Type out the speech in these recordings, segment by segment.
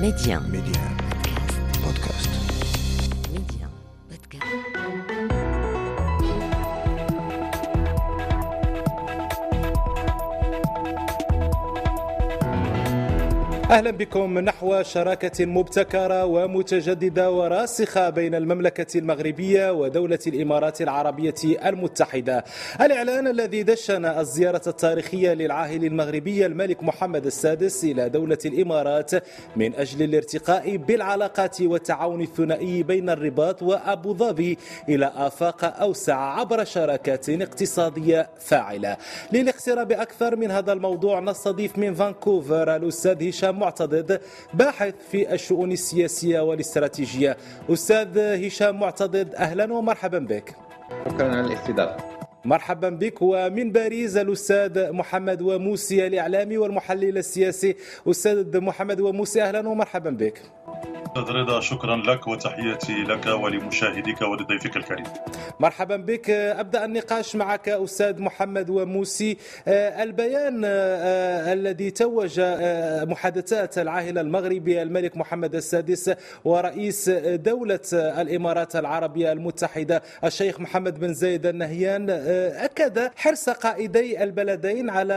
Média. Média. Podcast. أهلا بكم نحو شراكة مبتكرة ومتجددة وراسخة بين المملكة المغربية ودولة الإمارات العربية المتحدة. الإعلان الذي دشن الزيارة التاريخية للعاهل المغربي الملك محمد السادس إلى دولة الإمارات من أجل الارتقاء بالعلاقات والتعاون الثنائي بين الرباط وأبو ظبي إلى آفاق أوسع عبر شراكات اقتصادية فاعلة. للاقتراب أكثر من هذا الموضوع نستضيف من فانكوفر الأستاذ هشام معتضد باحث في الشؤون السياسية والاستراتيجية. أستاذ هشام معتضد أهلا ومرحبا بك. شكرا على الاستضافة مرحبا بك ومن باريس الأستاذ محمد وموسي الإعلامي والمحلل السياسي أستاذ محمد وموسي أهلا ومرحبا بك. أستاذ رضا شكرا لك وتحياتي لك ولمشاهديك ولضيفك الكريم. مرحبا بك. أبدأ النقاش معك أستاذ محمد وموسي. آه، البيان آه، الذي توج آه، محادثات العاهل المغربي الملك محمد السادس ورئيس دولة الإمارات العربية المتحدة الشيخ محمد بن زايد النهيان أكد حرص قائدي البلدين على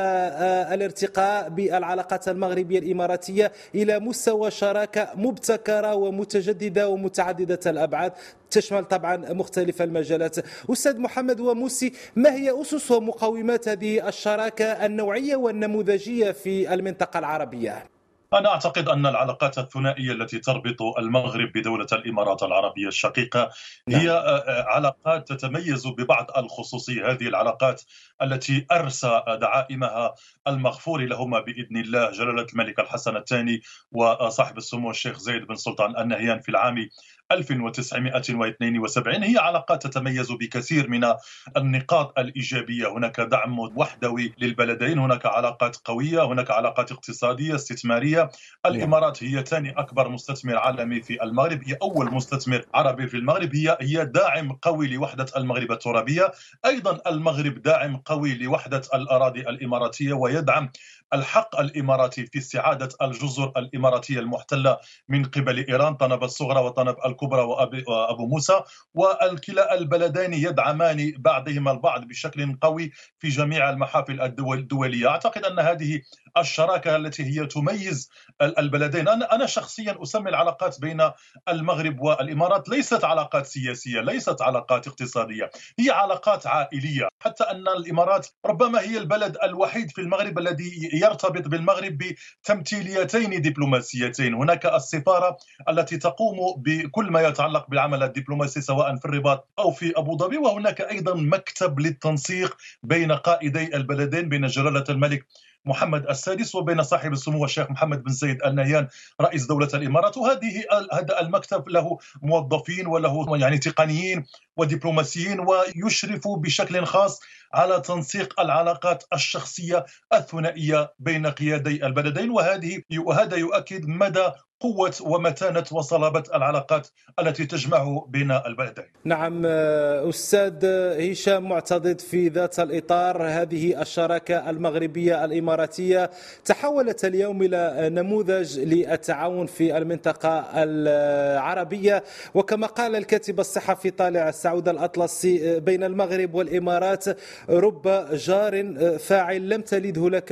الارتقاء بالعلاقات المغربية الإماراتية إلى مستوى شراكة مبتكرة ومتجددة ومتعددة الأبعاد. تشمل طبعا مختلف المجالات. أستاذ محمد وموسي ما هي أسس ومقومات هذه الشراكة النوعية والنموذجية في المنطقة العربية؟ أنا أعتقد أن العلاقات الثنائية التي تربط المغرب بدولة الإمارات العربية الشقيقة نعم. هي آه، علاقات تتميز ببعض الخصوصية هذه العلاقات التي أرسى دعائمها المغفور لهما بإذن الله جلالة الملك الحسن الثاني وصاحب السمو الشيخ زايد بن سلطان النهيان في العام 1972 هي علاقات تتميز بكثير من النقاط الإيجابية. هناك دعم وحدوي للبلدين هناك علاقات قوية هناك علاقات اقتصادية استثمارية. الإمارات هي ثاني أكبر مستثمر عالمي في المغرب هي أول مستثمر عربي في المغرب هي هي داعم قوي لوحدة المغرب الترابية. أيضا المغرب داعم قوي لوحدة الأراضي الإماراتية ويدعم الحق الإماراتي في استعادة الجزر الإماراتية المحتلة من قبل إيران. طنب الصغرى وطنب الكبرى وأبو موسى والكلا البلدين يدعمان بعضهما البعض بشكل قوي في جميع المحافل الدول الدولية. أعتقد أن هذه الشراكة التي هي تميز ال- البلدين. أنا أنا شخصيا أسمي العلاقات بين المغرب والإمارات ليست علاقات سياسية ليست علاقات اقتصادية هي علاقات عائلية. حتى أن الإمارات ربما هي البلد الوحيد في المغرب الذي يرتبط بالمغرب بتمثيليتين دبلوماسيتين. هناك السفارة التي تقوم بكل ما يتعلق بالعمل الدبلوماسي سواء في الرباط أو في أبو ظبي. وهناك أيضا مكتب للتنسيق بين قائدي البلدين بين جلالة الملك محمد السادس وبين صاحب السمو الشيخ محمد بن زايد النهيان رئيس دولة الإمارات. وهذه هذا المكتب له موظفين وله يعني تقنيين ودبلوماسيين ويشرف بشكل خاص على تنسيق العلاقات الشخصية الثنائية بين قيادي البلدين. وهذه وهذا يؤكد مدى قوة ومتانة وصلابة العلاقات التي تجمع بين البلدين. نعم آه، أستاذ هشام معتضد في ذات الإطار. هذه الشراكة المغربية الإماراتية تحولت اليوم إلى نموذج للتعاون في المنطقة العربية. وكما قال الكاتب الصحفي طالع السعود الأطلسي آه، بين المغرب والإمارات رب جار آه، فاعل لم تلده لك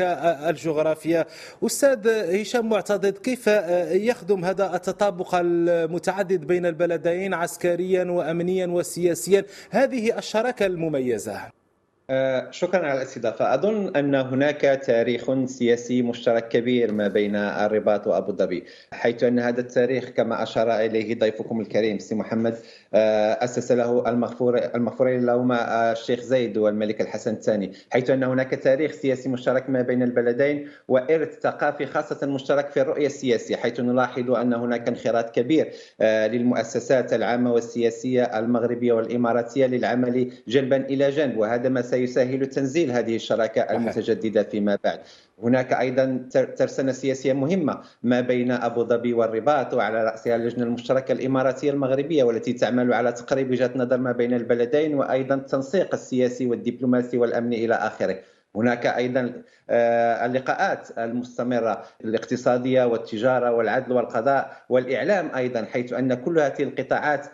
الجغرافيا. أستاذ هشام معتضد كيف آه، يخدم هذا التطابق المتعدد بين البلدين عسكريا وامنيا وسياسيا. هذه الشراكة المميزة. شكرا على الاستضافة. أظن أن هناك تاريخ سياسي مشترك كبير ما بين الرباط وأبو ظبي حيث أن هذا التاريخ كما أشار إليه ضيفكم الكريم سي محمد آه، أسس له المغفور المغفورين لهما الشيخ زايد والملك الحسن الثاني حيث أن هناك تاريخ سياسي مشترك ما بين البلدين وإرث ثقافي خاصة مشترك في الرؤية السياسية حيث نلاحظ أن هناك انخراط كبير آه، للمؤسسات العامة والسياسية المغربية والإماراتية للعمل جنبا إلى جنب وهذا ما سيسهل تنزيل هذه الشراكة المتجددة فيما بعد. هناك أيضا تر- ترسانه سياسية مهمة ما بين أبو ظبي والرباط وعلى رأسها اللجنة المشتركة الإماراتية المغربية والتي تعمل على تقريب وجهات نظر ما بين البلدين وأيضا التنسيق السياسي والدبلوماسي والأمني إلى آخره. هناك أيضا آه، اللقاءات المستمرة الاقتصادية والتجارة والعدل والقضاء والإعلام أيضا حيث أن كل هذه القطاعات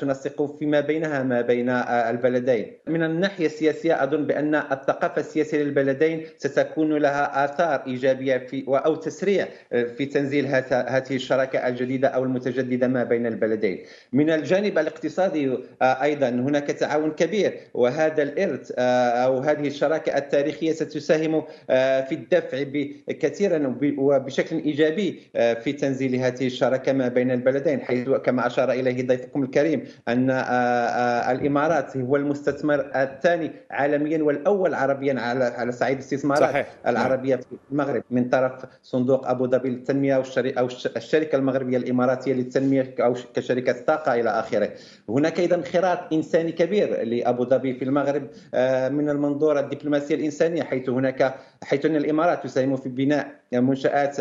تنسق فيما بينها ما بين آه، البلدين. من الناحية السياسية أظن بأن الثقافة السياسية للبلدين ستكون لها آثار إيجابية في أو تسريع في تنزيل هذه الشراكة الجديدة أو المتجددة ما بين البلدين. من الجانب الاقتصادي أيضا هناك تعاون كبير وهذا الإرث أو هذه الشراكة التاريخية ستساهم آه، في الدفع كثيرا وبشكل إيجابي آه، في تنزيل هذه الشراكة ما بين البلدين حيث كما أشار إليه ضيفكم الكريم أن آه، الإمارات هو المستثمر الثاني عالميا والأول عربيا على على صعيد الاستثمارات صحيح. العربية في المغرب من طرف صندوق أبو ظبي للتنمية أو الشركة المغربية الإماراتية للتنمية أو كشركة طاقة إلى آخره. هناك أيضا انخراط إنساني كبير لأبو ظبي في المغرب من المنظور الدبلوماسية الإنسانية حيث هناك حيث أن الإمارات تساهم في بناء منشآت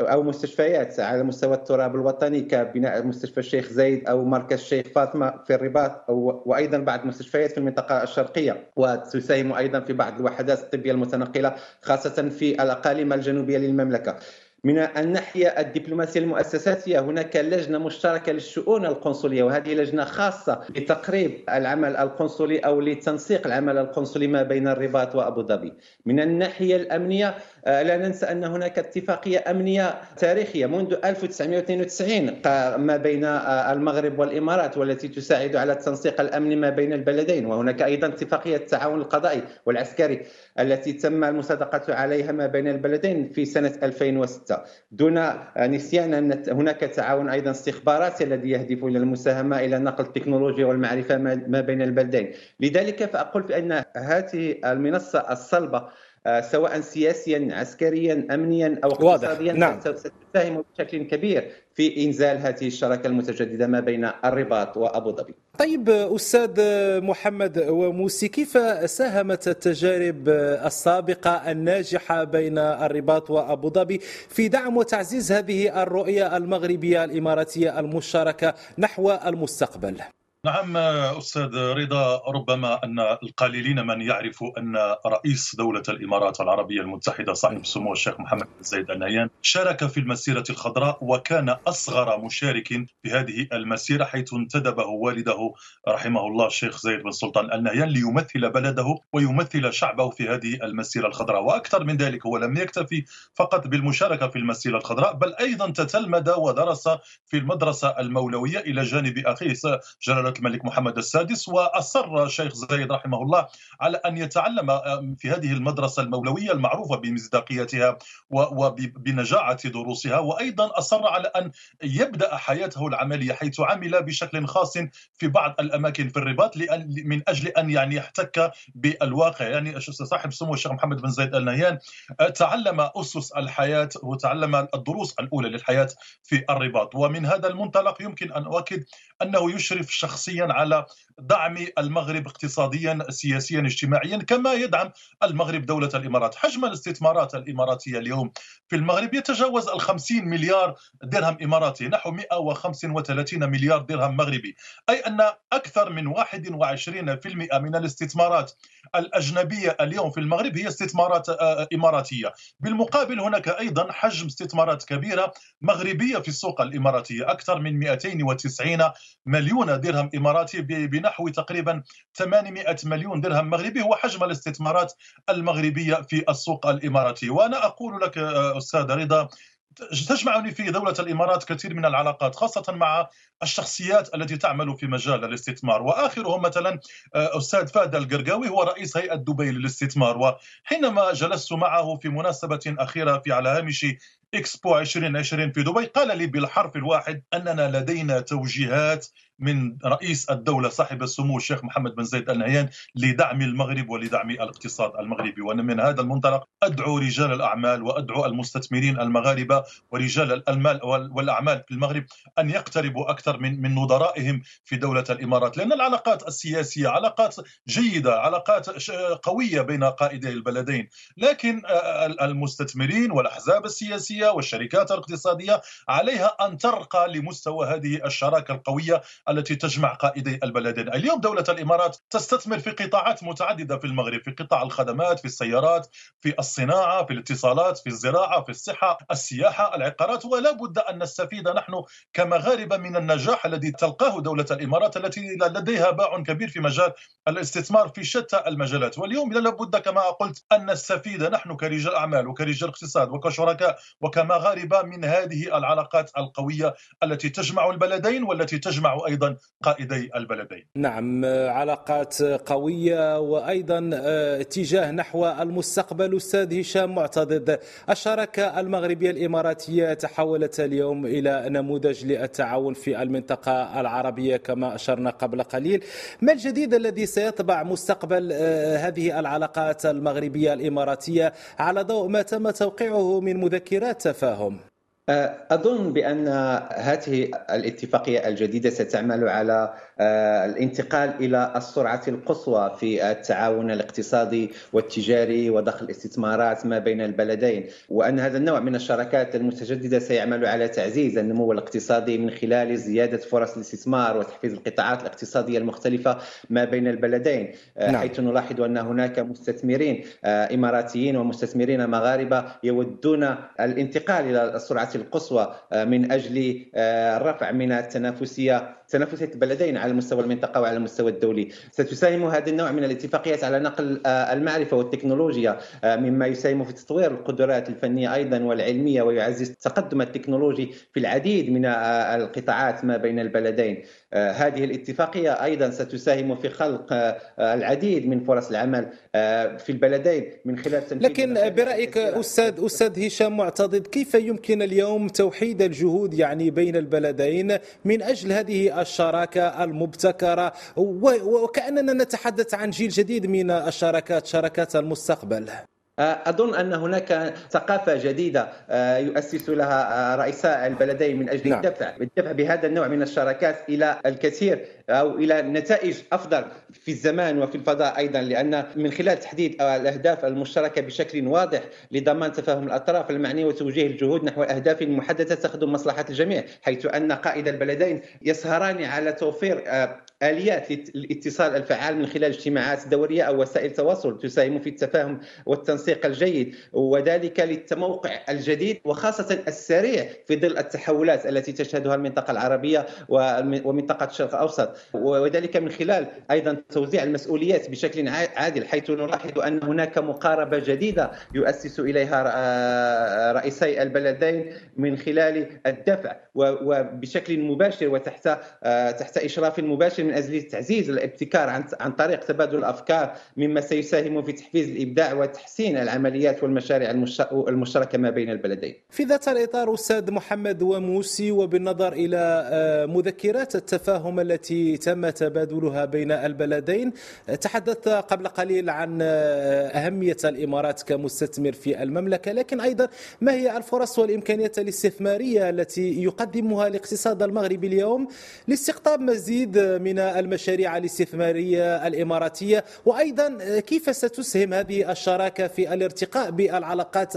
أو مستشفيات على مستوى التراب الوطني كبناء مستشفى الشيخ زايد أو مركز الشيخ فاطمة في الرباط وأيضا بعض المستشفيات في المنطقة الشرقية وتساهم أيضا في بعض الوحدات الطبية المتنقلة خاصة في الأقاليم الجنوبية للمملكة من الناحية الدبلوماسية المؤسساتية هناك لجنة مشتركة للشؤون القنصلية وهذه لجنة خاصة لتقريب العمل القنصلي أو لتنسيق العمل القنصلي ما بين الرباط وأبو ظبي. من الناحية الأمنية لا ننسى أن هناك اتفاقية أمنية تاريخية منذ 1992 ما بين آه، المغرب والإمارات والتي تساعد على التنسيق الامني ما بين البلدين. وهناك أيضا اتفاقية التعاون القضائي والعسكري التي تم المصادقة عليها ما بين البلدين في سنة 2006 دون نسيان أن هناك تعاون أيضا استخباراتي الذي يهدف إلى المساهمة إلى نقل التكنولوجيا والمعرفة ما بين البلدين. لذلك فأقول بأن هذه المنصة الصلبة آه، سواء سياسيا عسكريا امنيا أو اقتصاديا نعم. ستساهم بشكل كبير في إنزال هذه الشراكة المتجددة ما بين الرباط وأبو ظبي. طيب أستاذ محمد وموسي كيف ساهمت التجارب السابقة الناجحة بين الرباط وأبو ظبي في دعم وتعزيز هذه الرؤية المغربية الإماراتية المشتركه نحو المستقبل؟ نعم أستاذ رضا ربما أن القليلين من يعرفوا أن رئيس دولة الإمارات العربية المتحدة صاحب السمو الشيخ محمد بن زايد النهيان شارك في المسيرة الخضراء وكان أصغر مشارك في هذه المسيرة حيث انتدبه والده رحمه الله الشيخ زايد بن سلطان النهيان ليمثل بلده ويمثل شعبه في هذه المسيرة الخضراء. وأكثر من ذلك هو لم يكتفي فقط بالمشاركة في المسيرة الخضراء بل أيضا تتلمذ ودرس في المدرسة المولوية إلى جانب أخيه جلالة الملك محمد السادس وأصر الشيخ زايد رحمه الله على أن يتعلم في هذه المدرسة المولوية المعروفة بمصداقيتها وبنجاعة دروسها وأيضا أصر على أن يبدأ حياته العملية حيث عمل بشكل خاص في بعض الأماكن في الرباط من أجل أن يعني يحتك بالواقع. يعني صاحب سمو الشيخ محمد بن زايد ال نهيان تعلم أسس الحياة وتعلم الدروس الأولى للحياة في الرباط. ومن هذا المنطلق يمكن أن أؤكد أنه يشرف شخص شخصيا على دعم المغرب اقتصاديا سياسيا اجتماعيا كما يدعم المغرب دولة الإمارات. حجم الاستثمارات الإماراتية اليوم في المغرب يتجاوز ال 50 مليار درهم إماراتي نحو 135 مليار درهم مغربي. أي أن أكثر من 21% من الاستثمارات الأجنبية اليوم في المغرب هي استثمارات آه، إماراتية. بالمقابل هناك أيضا حجم استثمارات كبيرة مغربية في السوق الإماراتية أكثر من 290 مليون درهم إماراتي بنحو تقريبا 800 مليون درهم مغربي هو حجم الاستثمارات المغربية في السوق الإماراتي. وأنا أقول لك آه، أستاذ رضا تجمعني في دولة الإمارات كثير من العلاقات خاصة مع الشخصيات التي تعمل في مجال الاستثمار. وآخرهم مثلا آه، أستاذ فهد القرقاوي هو رئيس هيئة دبي للاستثمار. وحينما جلست معه في مناسبة أخيرة في على هامش إكسبو 2020 في دبي. قال لي بالحرف الواحد أننا لدينا توجيهات من رئيس الدولة صاحب السمو الشيخ محمد بن زايد النهيان لدعم المغرب ولدعم الاقتصاد المغربي. وأنا من هذا المنطلق أدعو رجال الأعمال وأدعو المستثمرين المغاربة ورجال المال والأعمال في المغرب أن يقتربوا أكثر من من نظرائهم في دولة الإمارات. لأن العلاقات السياسية علاقات جيدة علاقات قوية بين قائدي البلدين. لكن المستثمرين والأحزاب السياسية الاقتصادية والشركات الاقتصادية عليها أن ترقى لمستوى هذه الشراكة القوية التي تجمع قائدي البلدين. اليوم دولة الإمارات تستثمر في قطاعات متعددة في المغرب في قطاع الخدمات في السيارات في الصناعة في الاتصالات في الزراعة في الصحة السياحة العقارات. ولا بد أن نستفيد نحن كمغاربة من النجاح الذي تلقاه دولة الإمارات التي لديها باع كبير في مجال الاستثمار في شتى المجالات. واليوم لابد كما قلت أن نستفيد نحن كرجال أعمال وكرجال اقتصاد وكشركاء وكمغاربة من هذه العلاقات القوية التي تجمع البلدين والتي تجمع أيضا قائدي البلدين. نعم علاقات قوية وأيضا آه، اتجاه نحو المستقبل. أستاذ هشام معتضد الشراكة المغربية الإماراتية تحولت اليوم إلى نموذج للتعاون في المنطقة العربية كما أشرنا قبل قليل. ما الجديد الذي سيطبع مستقبل آه، هذه العلاقات المغربية الإماراتية؟ على ضوء ما تم توقيعه من مذكرات تفاهم أظن بأن هذه الاتفاقية الجديدة ستعمل على آه، الانتقال إلى السرعة القصوى في التعاون الاقتصادي والتجاري وضخ الاستثمارات ما بين البلدين وأن هذا النوع من الشراكات المتجددة سيعمل على تعزيز النمو الاقتصادي من خلال زيادة فرص الاستثمار وتحفيز القطاعات الاقتصادية المختلفة ما بين البلدين آه، نعم. حيث نلاحظ أن هناك مستثمرين آه، إماراتيين ومستثمرين مغاربة يودون الانتقال إلى السرعة القصوى من أجل الرفع من التنافسية تنافسية البلدين على مستوى المنطقة وعلى المستوى الدولي. ستساهم هذا النوع من الاتفاقيات على نقل آه، المعرفة والتكنولوجيا آه، مما يساهم في تطوير القدرات الفنية أيضا والعلمية ويعزز التقدم التكنولوجي في العديد من آه، القطاعات ما بين البلدين. هذه الاتفاقية أيضا ستساهم في خلق العديد من فرص العمل في البلدين من خلال تنفيذ لكن برأيك أستاذ أستاذ هشام معتضد كيف يمكن اليوم توحيد الجهود يعني بين البلدين من أجل هذه الشراكة المبتكرة؟ وكأننا نتحدث عن جيل جديد من الشراكات شراكات المستقبل. أظن أن هناك ثقافة جديدة آه، يؤسس لها آه، رئيساء البلدين من أجل نعم. الدفع الدفع بهذا النوع من الشراكات إلى الكثير أو إلى نتائج أفضل في الزمان وفي الفضاء أيضا لأن من خلال تحديد الأهداف المشتركة بشكل واضح لضمان تفاهم الأطراف المعنية وتوجيه الجهود نحو أهداف محددة تخدم مصلحة الجميع حيث أن قائد البلدين يسهران على توفير آه، آليات الاتصال الفعال من خلال اجتماعات دورية أو وسائل تواصل تساهم في التفاهم والتنسيق الجيد وذلك للتموقع الجديد وخاصة السريع في ظل التحولات التي تشهدها المنطقة العربية ومنطقة الشرق الأوسط. وذلك من خلال أيضا توزيع المسؤوليات بشكل عادل حيث نلاحظ أن هناك مقاربة جديدة يؤسس إليها آه، رئيسي البلدين من خلال الدفع وبشكل مباشر وتحت آه، تحت إشراف مباشر من أجل تعزيز الابتكار عن عن طريق تبادل الأفكار مما سيساهم في تحفيز الإبداع وتحسين العمليات والمشاريع المشتركة ما بين البلدين. في ذات الإطار أستاذ محمد وموسي وبالنظر إلى آه، مذكرات التفاهم التي تم تبادلها بين البلدين تحدثت قبل قليل عن آه، أهمية الإمارات كمستثمر في المملكة لكن أيضا ما هي الفرص والإمكانيات الاستثمارية التي يقدمها الاقتصاد المغربي اليوم لاستقطاب مزيد من المشاريع الاستثمارية الإماراتية وأيضا كيف ستسهم هذه الشراكة في الارتقاء بالعلاقات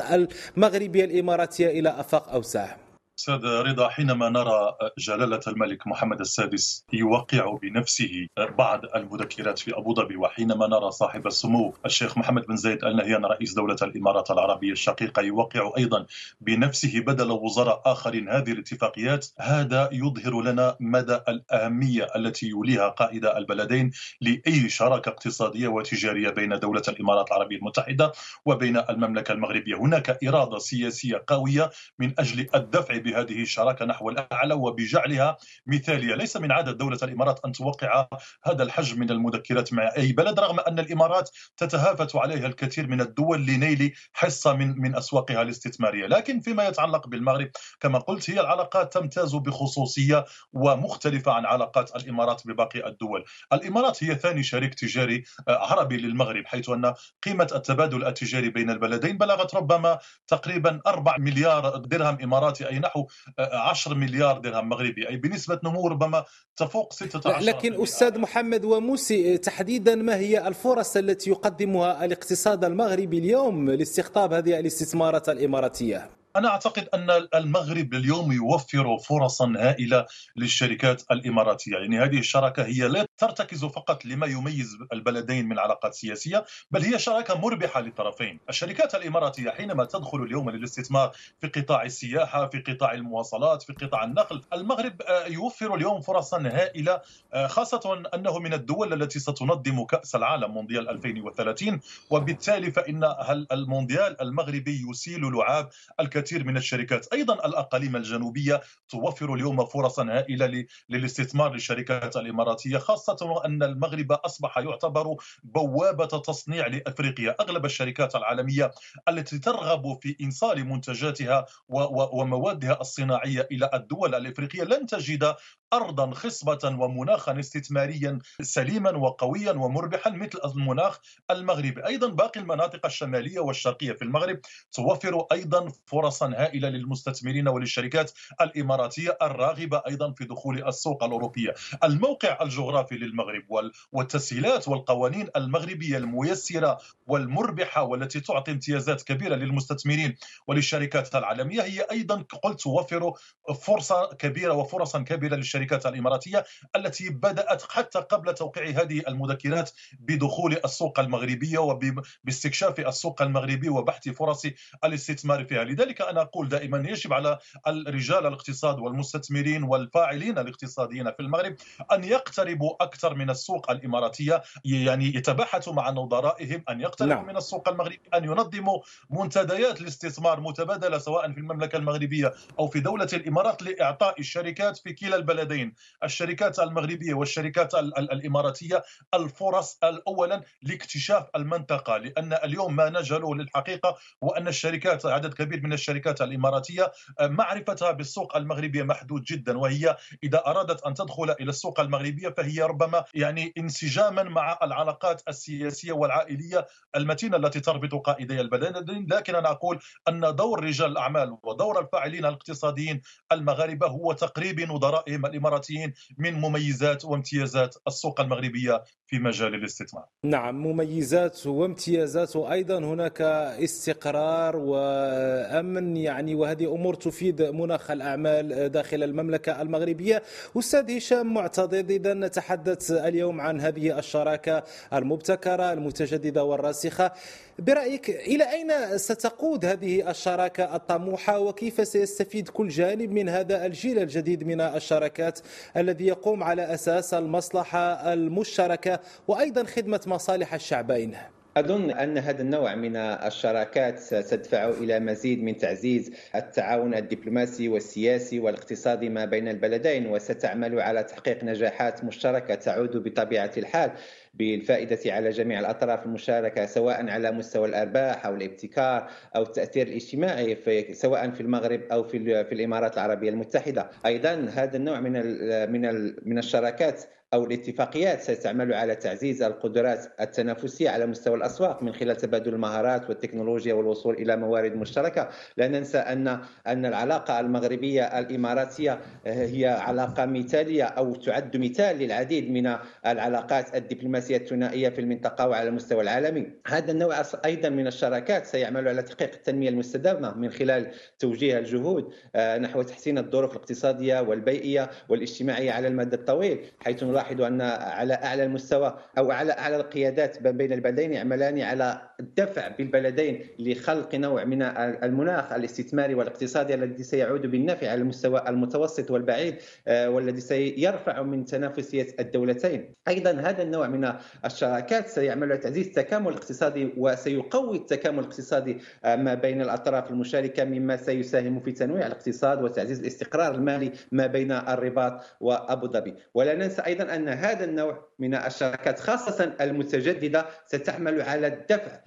المغربية الإماراتية إلى أفاق أوسع أستاذ رضا حينما نرى جلالة الملك محمد السادس يوقع بنفسه بعض المذكرات في أبو ظبي وحينما نرى صاحب السمو الشيخ محمد بن زايد ال نهيان رئيس دولة الإمارات العربية الشقيقة يوقع أيضا بنفسه بدل وزراء آخرين هذه الاتفاقيات هذا يظهر لنا مدى الأهمية التي يوليها قائد البلدين لأي شراكة اقتصادية وتجارية بين دولة الإمارات العربية المتحدة وبين المملكة المغربية. هناك إرادة سياسية قوية من أجل الدفع بهذه الشراكة نحو الأعلى وبجعلها مثالية، ليس من عادة دولة الإمارات أن توقع هذا الحجم من المذكرات مع أي بلد رغم أن الإمارات تتهافت عليها الكثير من الدول لنيل حصة من من أسواقها الاستثمارية، لكن فيما يتعلق بالمغرب كما قلت هي العلاقات تمتاز بخصوصية ومختلفة عن علاقات الإمارات بباقي الدول. الإمارات هي ثاني شريك تجاري آه، عربي للمغرب حيث أن قيمة التبادل التجاري بين البلدين بلغت ربما تقريبا 4 مليار درهم إماراتي أي نحو نحو 10 مليار درهم مغربي أي بنسبة نمو ربما تفوق 16 لكن أستاذ محمد وموسي تحديدا ما هي الفرص التي يقدمها الاقتصاد المغربي اليوم لاستقطاب هذه الاستثمارات الإماراتية؟ أنا أعتقد أن المغرب اليوم يوفر فرصا هائلة للشركات الإماراتية، يعني هذه الشراكة هي لا ترتكز فقط لما يميز البلدين من علاقات سياسية، بل هي شراكة مربحة للطرفين. الشركات الإماراتية حينما تدخل اليوم للاستثمار في قطاع السياحة، في قطاع المواصلات، في قطاع النقل، المغرب آه، يوفر اليوم فرصا هائلة آه، خاصة أنه من الدول التي ستنظم كأس العالم مونديال 2030 وبالتالي فإن المونديال المغربي يسيل لعاب الكثير من الشركات. أيضا الأقاليم الجنوبية توفر اليوم فرصا هائلة للاستثمار للشركات الإماراتية خاصة ان المغرب أصبح يعتبر بوابة تصنيع لأفريقيا. أغلب الشركات العالمية التي ترغب في إنصال منتجاتها وموادها الصناعية إلى الدول الأفريقية لن تجد ارضا خصبة ومناخا استثماريا سليما وقويا ومربحا مثل المناخ المغربي. أيضا باقي المناطق الشمالية والشرقية في المغرب توفر أيضا فرصا هائله للمستثمرين وللشركات الإماراتية الراغبة أيضا في دخول السوق الأوروبية. الموقع الجغرافي للمغرب والتسهيلات والقوانين المغربية الميسرة والمربحة والتي تعطي امتيازات كبيرة للمستثمرين وللشركات العالمية هي أيضا قلت توفر فرصة كبيرة وفرصا كبيرة للشركات الإماراتية التي بدأت حتى قبل توقيع هذه المذكرات بدخول السوق المغربية وباستكشاف السوق المغربي وبحث فرص الاستثمار فيها. لذلك أنا أقول دائما يجب على الرجال الاقتصاد والمستثمرين والفاعلين الاقتصاديين في المغرب أن يقتربوا أكثر من السوق الإماراتية يعني يتباحثوا مع نظرائهم أن يقتربوا نعم. من السوق المغربي أن ينظموا منتديات الاستثمار متبادلة سواء في المملكة المغربية أو في دولة الإمارات لإعطاء الشركات في كلا البلدين الشركات المغربية والشركات الإماراتية الفرص اولا لاكتشاف المنطقة لأن اليوم ما نجهله للحقيقة هو أن الشركات عدد كبير من الشركات الإماراتية معرفتها بالسوق المغربية محدود جدا وهي إذا أرادت أن تدخل إلى السوق المغربية فهي ربما يعني انسجاما مع العلاقات السياسية والعائلية المتينة التي تربط قائدي البلدين. لكن أنا أقول أن دور رجال الأعمال ودور الفاعلين الاقتصاديين المغاربة هو تقريب نظرائهم الإماراتيين من مميزات وامتيازات السوق المغربية في مجال الاستثمار. نعم مميزات وامتيازات وأيضا هناك استقرار وأمن يعني وهذه أمور تفيد مناخ الأعمال داخل المملكة المغربية. أستاذ هشام معتضد اذا نتحدث اليوم عن هذه الشراكة المبتكرة المتجددة والراسخة. برأيك إلى أين ستقود هذه الشراكة الطموحة وكيف سيستفيد كل جانب من هذا الجيل الجديد من الشراكات الذي يقوم على أساس المصلحة المشتركة وأيضا خدمة مصالح الشعبين؟ أظن أن هذا النوع من الشراكات ستدفع إلى مزيد من تعزيز التعاون الدبلوماسي والسياسي والاقتصادي ما بين البلدين وستعمل على تحقيق نجاحات مشتركة تعود بطبيعة الحال. بالفائدة على جميع الأطراف المشاركة سواء على مستوى الأرباح أو الابتكار أو التأثير الاجتماعي في سواء في المغرب أو في, الإمارات العربية المتحدة. أيضا هذا النوع من من الشراكات أو الاتفاقيات ستعمل على تعزيز القدرات التنافسية على مستوى الأسواق من خلال تبادل المهارات والتكنولوجيا والوصول إلى موارد مشتركة. لا ننسى ان أن العلاقة المغربية الإماراتية هي علاقة مثالية أو تعد مثال للعديد من العلاقات الدبلوماسية الثنائية في المنطقة وعلى المستوى العالمي. هذا النوع أيضا من الشراكات سيعمل على تحقيق التنمية المستدامة من خلال توجيه الجهود آه، نحو تحسين الظروف الاقتصادية والبيئية والاجتماعية على المدى الطويل حيث نلاحظ ان على أعلى المستوى أو على أعلى القيادات بين البلدين يعملان على الدفع بالبلدين لخلق نوع من المناخ الاستثماري والاقتصادي الذي سيعود بالنفع على المستوى المتوسط والبعيد آه، والذي سيرفع من تنافسية الدولتين. أيضا هذا النوع من الشراكات سيعمل على تعزيز التكامل الاقتصادي وسيقوي التكامل الاقتصادي آه، ما بين الأطراف المشاركة مما سيساهم في تنويع الاقتصاد وتعزيز الاستقرار المالي ما بين الرباط وأبو ظبي ولا ننسى أيضا أن هذا النوع من الشراكات خاصة المتجددة ستعمل على الدفع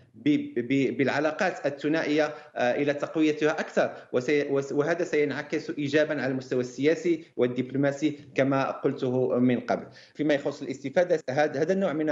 بالعلاقات الثنائية آه، إلى تقويتها أكثر. وهذا سينعكس ايجابا على المستوى السياسي والدبلوماسي كما قلته من قبل. فيما يخص الاستفادة هذا النوع من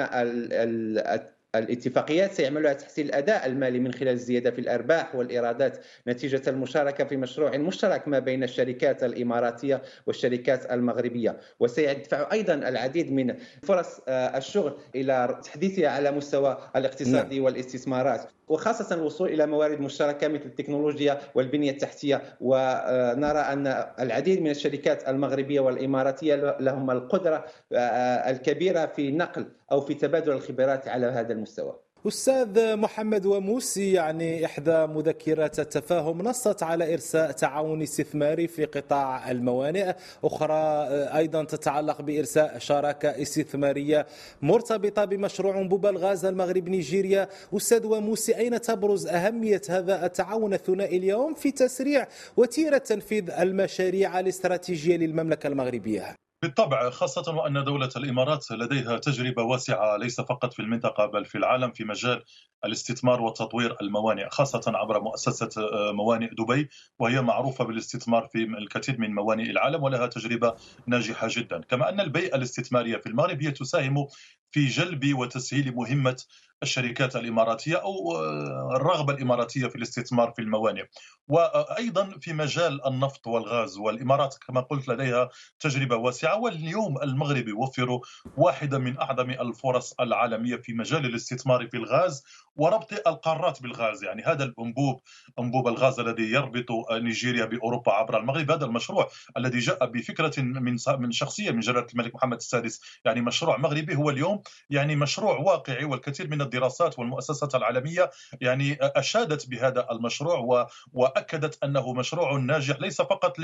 الاتفاقيات سيعمل على تحسين الأداء المالي من خلال الزيادة في الأرباح والإيرادات نتيجة المشاركة في مشروع مشترك ما بين الشركات الإماراتية والشركات المغربية وسيدفع أيضا العديد من فرص آه، الشغل إلى تحديثها على مستوى الاقتصادي نعم. والاستثمارات وخاصة الوصول إلى موارد مشتركة مثل التكنولوجيا والبنية التحتية ونرى أن العديد من الشركات المغربية والإماراتية لهم القدرة آه، الكبيرة في نقل أو في تبادل الخبرات على هذا المستوى. أستاذ محمد وموسي يعني إحدى مذكرات التفاهم نصت على إرساء تعاون استثماري في قطاع الموانئ أخرى أيضا تتعلق بإرساء شراكة استثمارية مرتبطة بمشروع أنبوب الغاز المغرب نيجيريا. أستاذ وموسي أين تبرز أهمية هذا التعاون الثنائي اليوم في تسريع وتيرة تنفيذ المشاريع الاستراتيجية للمملكة المغربية؟ بالطبع خاصة وأن دولة الإمارات لديها تجربة واسعة ليس فقط في المنطقة بل في العالم في مجال الاستثمار وتطوير الموانئ خاصة عبر مؤسسة آه، موانئ دبي وهي معروفة بالاستثمار في الكثير من موانئ العالم ولها تجربة ناجحة جدا. كما أن البيئة الاستثمارية في المغرب هي تساهم في جلب وتسهيل مهمة الشركات الإماراتية أو آه، الرغبة الإماراتية في الاستثمار في الموانئ. وأيضا في مجال النفط والغاز والإمارات كما قلت لديها تجربة واسعة واليوم المغرب يوفر واحدة من أعظم الفرص العالمية في مجال الاستثمار في الغاز وربط القارات بالغاز. يعني هذا الأنبوب أنبوب الغاز الذي يربط نيجيريا بأوروبا عبر المغرب. هذا المشروع الذي جاء بفكرة من من شخصية من جلالة الملك محمد السادس. يعني مشروع مغربي هو اليوم يعني مشروع واقعي والكثير من الدراسات والمؤسسات العالمية يعني أشادت بهذا المشروع وأكدت أنه مشروع ناجح ليس فقط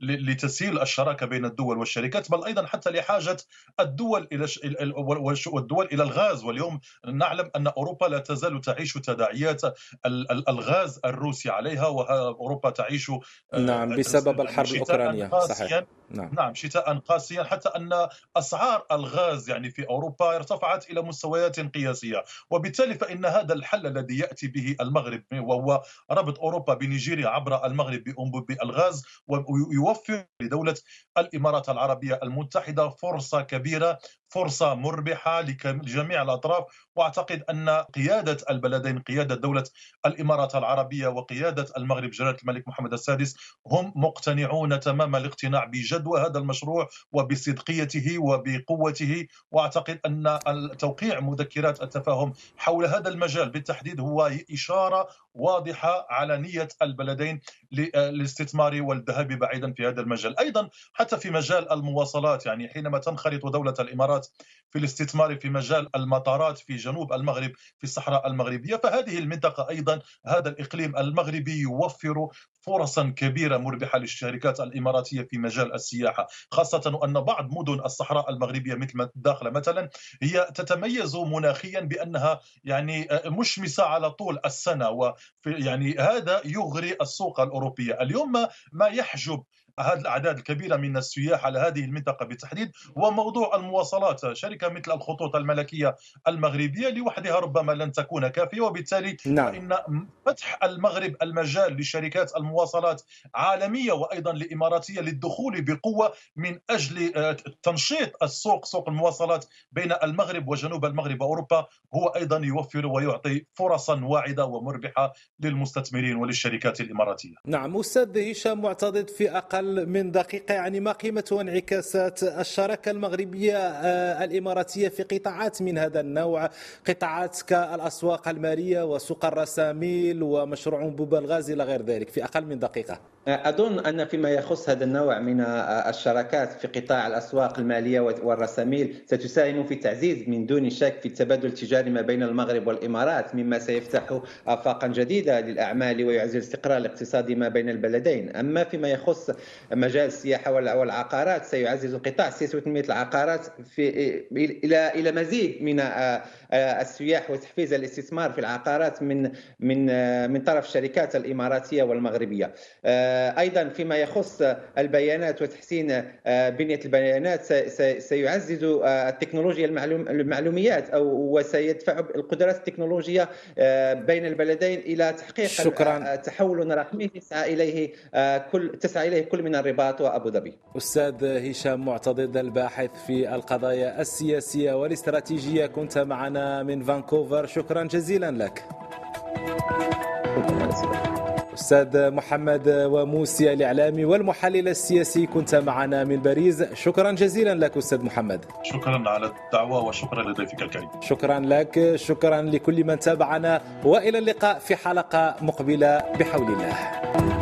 لتسهيل الشراكة بين الدول والشركات بل أيضا حتى لحاجة الدول إلى والدول إلى الغاز. واليوم نعلم أن أوروبا لا تزال تعيش تداعيات الغاز الروسي عليها واوروبا تعيش آه، نعم بسبب الحرب الأوكرانية صحيح. نعم. نعم شتاء قاسيا حتى أن أسعار الغاز يعني في أوروبا ارتفعت إلى مستويات قياسية وبالتالي فإن هذا الحل الذي يأتي به المغرب وهو ربط أوروبا بنيجيريا عبر المغرب بأنبوب الغاز ويوفر لدولة الإمارات العربية المتحدة فرصة كبيرة فرصة مربحة لجميع الأطراف. وأعتقد أن قيادة البلدين قيادة دولة الإمارات العربية وقيادة المغرب جلالة الملك محمد السادس هم مقتنعون تمام الاقتناع بجدوى هذا المشروع وبصدقيته وبقوته. وأعتقد أن توقيع مذكرات التفاهم حول هذا المجال بالتحديد هو إشارة واضحة على نية البلدين للاستثمار والذهاب بعيدا في هذا المجال. أيضا حتى في مجال المواصلات يعني حينما تنخرط دولة الإمارات في الاستثمار في مجال المطارات في جنوب المغرب في الصحراء المغربية. فهذه المنطقة أيضا هذا الإقليم المغربي يوفر فرصا كبيرة مربحة للشركات الإماراتية في مجال السياحة خاصة أن بعض مدن الصحراء المغربية مثل الداخلة مثلا هي تتميز مناخيا بأنها يعني مشمسة على طول السنة وفي يعني هذا يغري السوق الأوروبية. اليوم ما يحجب هذه الأعداد الكبيرة من السياح على هذه المنطقة بالتحديد هو موضوع المواصلات شركة مثل الخطوط الملكية المغربية لوحدها ربما لن تكون كافية وبالتالي نعم. فإن فتح المغرب المجال لشركات المواصلات عالمية وأيضا لإماراتية للدخول بقوة من أجل آه، تنشيط السوق سوق المواصلات بين المغرب وجنوب المغرب واوروبا هو أيضا يوفر ويعطي فرصا واعدة ومربحة للمستثمرين وللشركات الإماراتية. نعم أستاذ هشام معتضد في أقل أقل من دقيقة يعني ما قيمة وانعكاسات الشراكة المغربية آه، الإماراتية في قطاعات من هذا النوع قطاعات كالأسواق المالية وسوق الرساميل ومشروع أنبوب الغاز إلى غير ذلك في أقل من دقيقة. أظن أن فيما يخص هذا النوع من الشراكات في قطاع الأسواق المالية والرساميل ستساهم في تعزيز من دون شك في التبادل التجاري ما بين المغرب والإمارات مما سيفتح آفاقا جديدة للأعمال ويعزز الاستقرار الاقتصادي ما بين البلدين. أما فيما يخص مجال السياحة والعقارات سيعزز القطاع السياسي وتنمية العقارات في إلى إلى مزيد من السياح وتحفيز الاستثمار في العقارات من من من طرف الشركات الإماراتية والمغربية. أيضا فيما يخص البيانات وتحسين بنية البيانات سيعزز التكنولوجيا المعلوميات أو وسيدفع القدرات التكنولوجية بين البلدين إلى تحقيق شكرا. تحول رقمي تسعى إليه كل تسعى إليه كل من الرباط وأبو ظبي. أستاذ هشام معتضد الباحث في القضايا السياسية والاستراتيجية كنت معنا من فانكوفر شكرا جزيلا لك. أستاذ محمد وموسي الإعلامي والمحلل السياسي كنت معنا من باريس. شكرا جزيلا لك أستاذ محمد. شكرا على الدعوة وشكرا لضيفك الكريم. شكرا لك. شكرا لكل من تابعنا. وإلى اللقاء في حلقة مقبلة بحول الله.